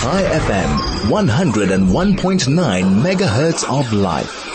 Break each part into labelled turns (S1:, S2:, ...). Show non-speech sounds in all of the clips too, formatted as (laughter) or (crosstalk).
S1: High FM, 101.9 megahertz of life.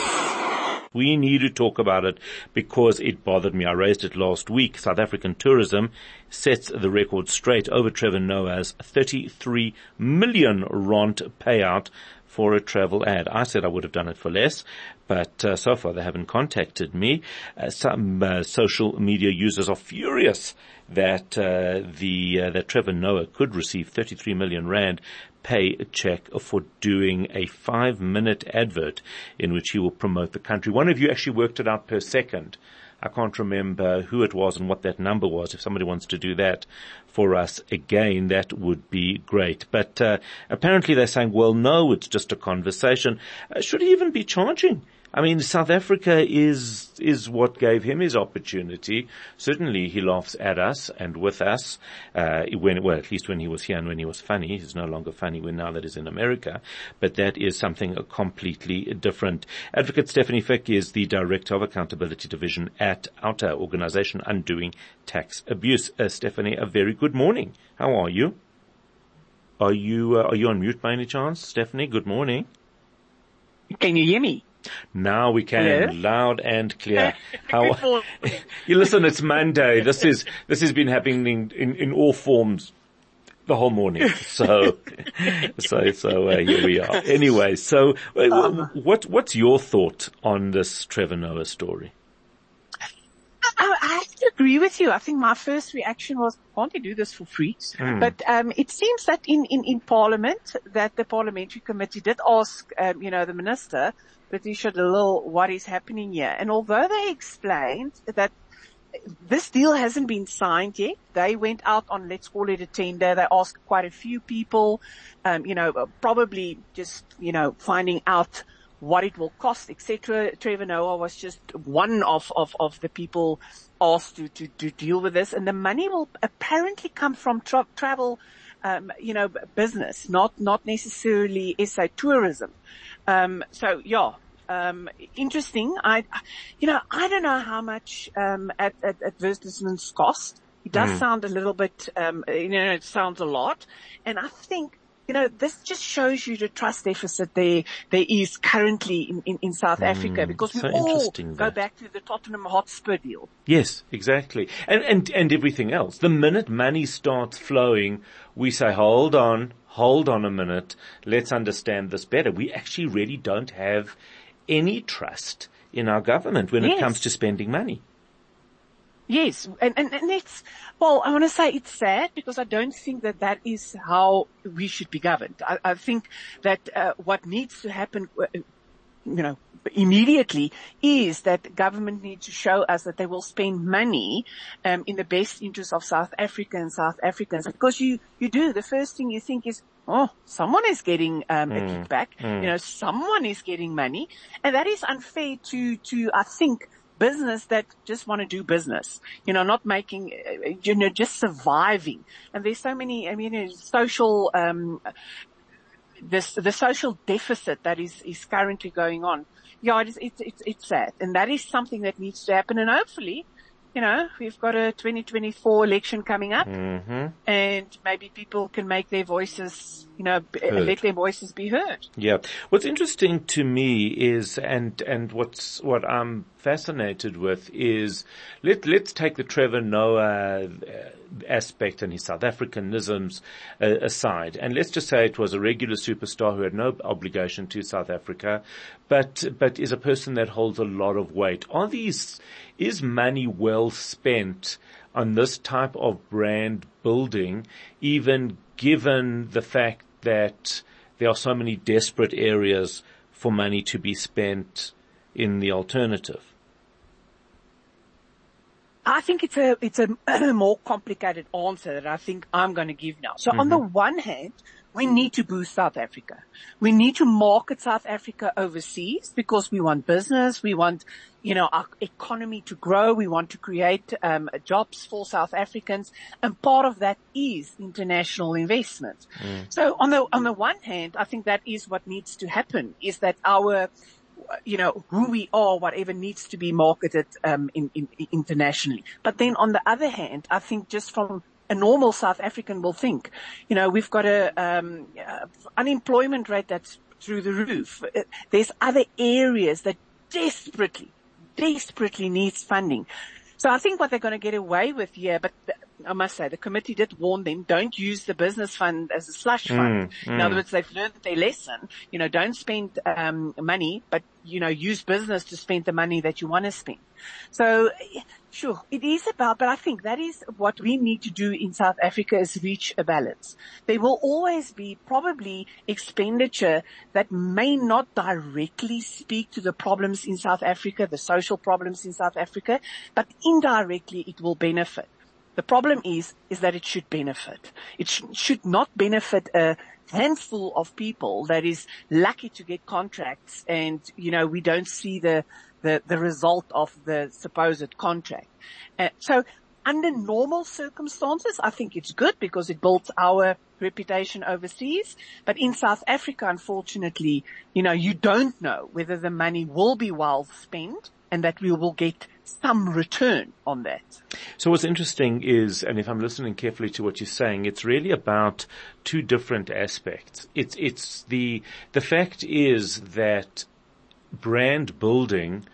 S2: We need to talk about it because it bothered me. I raised it last week. South African tourism sets the record straight over Trevor Noah's 33 million rand payout for a travel ad. I said I would have done it for less, but uh, so far they haven't contacted me. Uh, some uh, social media users are furious that uh, the uh, that Trevor Noah could receive 33 million rand pay a check for doing a five minute advert in which he will promote the country. One of you actually worked it out per second. I can't remember who it was and what that number was. If somebody wants to do that for us again, that would be great. But uh, apparently they're saying, well, no, it's just a conversation. Uh, should he even be charging? I mean, South Africa is, is what gave him his opportunity. Certainly he laughs at us and with us, uh, when, well, at least when he was here and when he was funny. He's no longer funny when now that he's in America, but that is something completely different. Advocate Stefanie Fick is the Director of Accountability Division at OUTA organization Undoing Tax Abuse. Uh, Stefanie, a very good morning. How are you? Are you, uh, are you on mute by any chance? Stefanie, good morning.
S3: Can you hear me?
S2: Now we can, loud and clear. (laughs) How, (laughs) you listen, it's Monday. This is, this has been happening in, in, in all forms the whole morning. So, (laughs) so, so, uh, here we are. Anyway, so, uh, um, what, what's your thought on this Trevor Noah story?
S3: I, I have to agree with you. I think my first reaction was, can't they do this for free? Mm. But um, it seems that in, in, in Parliament, that the parliamentary committee did ask, um, you know, the minister Patricia de Lille what is happening here. And although they explained that this deal hasn't been signed yet, they went out on, let's call it a tender. They asked quite a few people, um, you know, probably just, you know, finding out what it will cost, etc. Trevor Noah was just one of, of, of the people asked to, to, to deal with this. And the money will apparently come from tra- travel, um, you know, business, not, not necessarily SA tourism. Um, so yeah, um, interesting. I, you know, I don't know how much um, ad, advertisements cost. It does mm. sound a little bit, um, you know, it sounds a lot, and I think. You know, this just shows you the trust deficit there, there is currently in, in, in South mm, Africa because we so all go back to the Tottenham Hotspur deal.
S2: Yes, exactly. And, and, and everything else. The minute money starts flowing, we say, hold on, hold on a minute, let's understand this better. We actually really don't have any trust in our government when yes. it comes to spending money.
S3: Yes, and, and, and it's, well, I want to say it's sad because I don't think that that is how we should be governed. I, I think that uh, what needs to happen, uh, you know, immediately is that government needs to show us that they will spend money um, in the best interest of South Africa and South Africans. Because you, you do, the first thing you think is, oh, someone is getting um, mm, a kickback. Mm. You know, someone is getting money, and that is unfair to to I think business that just want to do business. You know, not making uh, you know just surviving. And there's so many. I mean, social. Um, this, the social deficit that is, is currently going on. Yeah, it is, it's, it's, it's sad. And that is something that needs to happen. And hopefully, you know, we've got a 2024 election coming up mm-hmm. and maybe people can make their voices, you know, heard. let their voices be heard.
S2: Yeah. What's interesting to me is, and, and what's, what I'm fascinated with is, let, let's take the Trevor Noah uh, aspect and his South Africanisms uh, aside. And let's just say it was a regular superstar who had no obligation to South Africa, but, but is a person that holds a lot of weight. Are these, is money well spent on this type of brand building, even given the fact that there are so many desperate areas for money to be spent in the alternative?
S3: I think it's a, it's (clears throat) a more complicated answer that I think I'm going to give now. So mm-hmm. on the mm-hmm. one hand, we need to boost South Africa. We need to market South Africa overseas because we want business. We want, you know, our economy to grow. We want to create um, jobs for South Africans, and part of that is international investment. Mm. So on the on the one hand, I think that is what needs to happen: is that our you know, who we are, whatever needs to be marketed um, in, in, internationally. But then on the other hand, I think just from a normal South African will think. You know, we've got a um, uh, unemployment rate that's through the roof. Uh, there's other areas that desperately, desperately needs funding. So I think what they're going to get away with here, but I must say the committee did warn them, don't use the business fund as a slush fund. Mm, mm. In other words, they've learned their lesson. You know, don't spend um, money, but you know, use business to spend the money that you want to spend. So Sure, it is about, but I think that is what we need to do in South Africa is reach a balance. There will always be probably expenditure that may not directly speak to the problems in South Africa, the social problems in South Africa, but indirectly it will benefit. The problem is, is that it should benefit. It sh- should not benefit a handful of people that is lucky to get contracts and, you know, we don't see the, the, the result of the supposed contract. Uh, so under normal circumstances, I think it's good because it builds our reputation overseas. But in South Africa, unfortunately, you know, you don't know whether the money will be well spent and that we will get some return on that.
S2: So what's interesting is, and if I'm listening carefully to what you're saying, it's really about two different aspects. It's, it's the, the fact is that brand building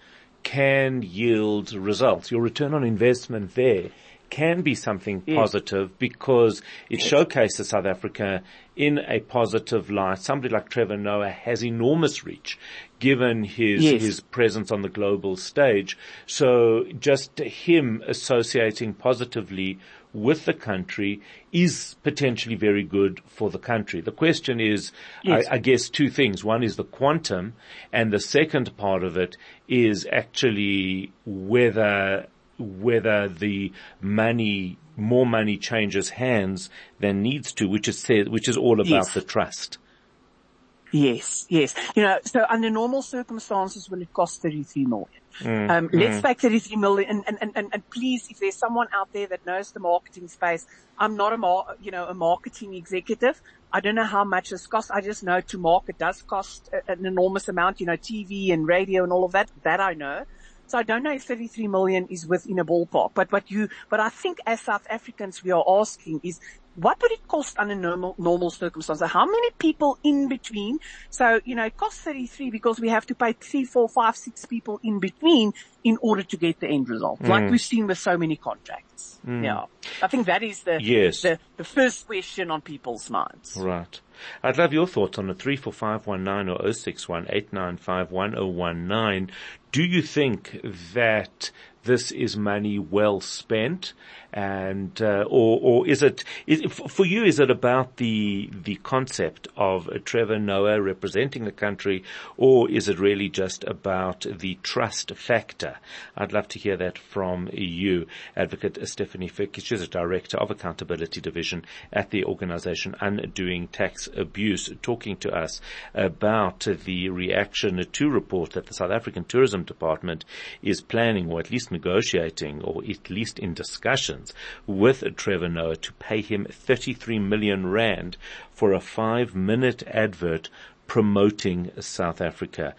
S2: can yield results. Your return on investment there can be something positive because it showcases South Africa in a positive light. Somebody like Trevor Noah has enormous reach given his, yes. his presence on the global stage. So just him associating positively with the country is potentially very good for the country. The question is, yes. I, I, guess two things. One is the quantum and the second part of it is actually whether, whether the money, more money changes hands than needs to, which is said, which is all about yes. the trust.
S3: Yes, yes. You know, so under normal circumstances, will it cost 33 million? Mm, um, mm. let's take 33 million and, and, and, and please, if there's someone out there that knows the marketing space, I'm not a, mar- you know, a marketing executive. I don't know how much this costs. I just know to market does cost an enormous amount, you know, TV and radio and all of that. That I know. So I don't know if 33 million is within a ballpark, but what you, but I think as South Africans we are asking is what would it cost under normal, normal circumstances? How many people in between? So, you know, it costs 33 because we have to pay three, four, five, six people in between in order to get the end result, mm. like we've seen with so many contracts. Mm. Yeah. I think that is the, yes. the, the first question on people's minds.
S2: Right. I'd love your thoughts on the 34519 or 0618951019. Do you think that this is money well spent? and uh, or or is it is, for you? Is it about the the concept of Trevor Noah representing the country, or is it really just about the trust factor? I'd love to hear that from you, Advocate Stefanie Fick. She's a director of accountability division at the organisation Undoing Tax Abuse, talking to us about the reaction to report that the South African Tourism Department is planning, or at least negotiating, or at least in discussions with Trevor Noah to pay him 33 million rand for a five minute advert promoting South Africa.